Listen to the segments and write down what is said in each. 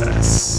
process.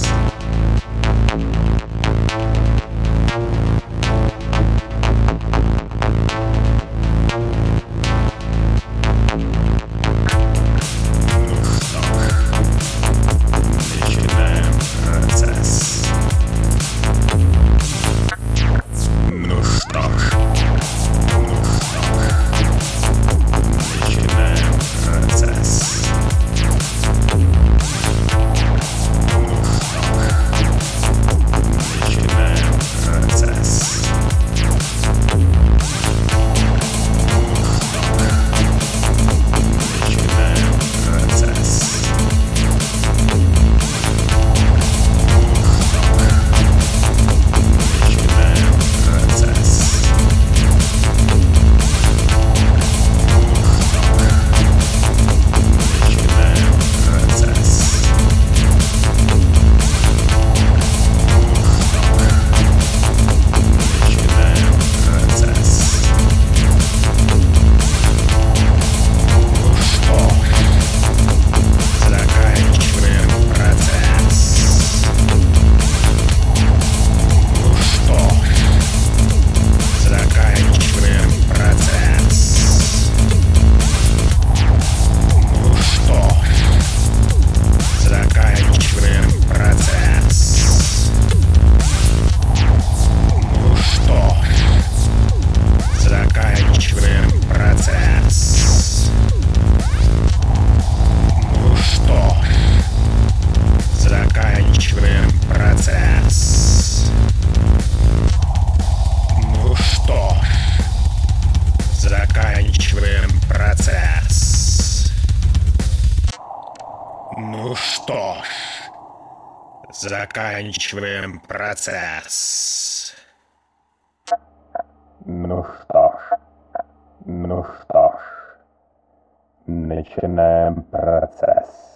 Ну что ж, заканчиваем процесс. Ну что ж, ну что ж, начинаем процесс.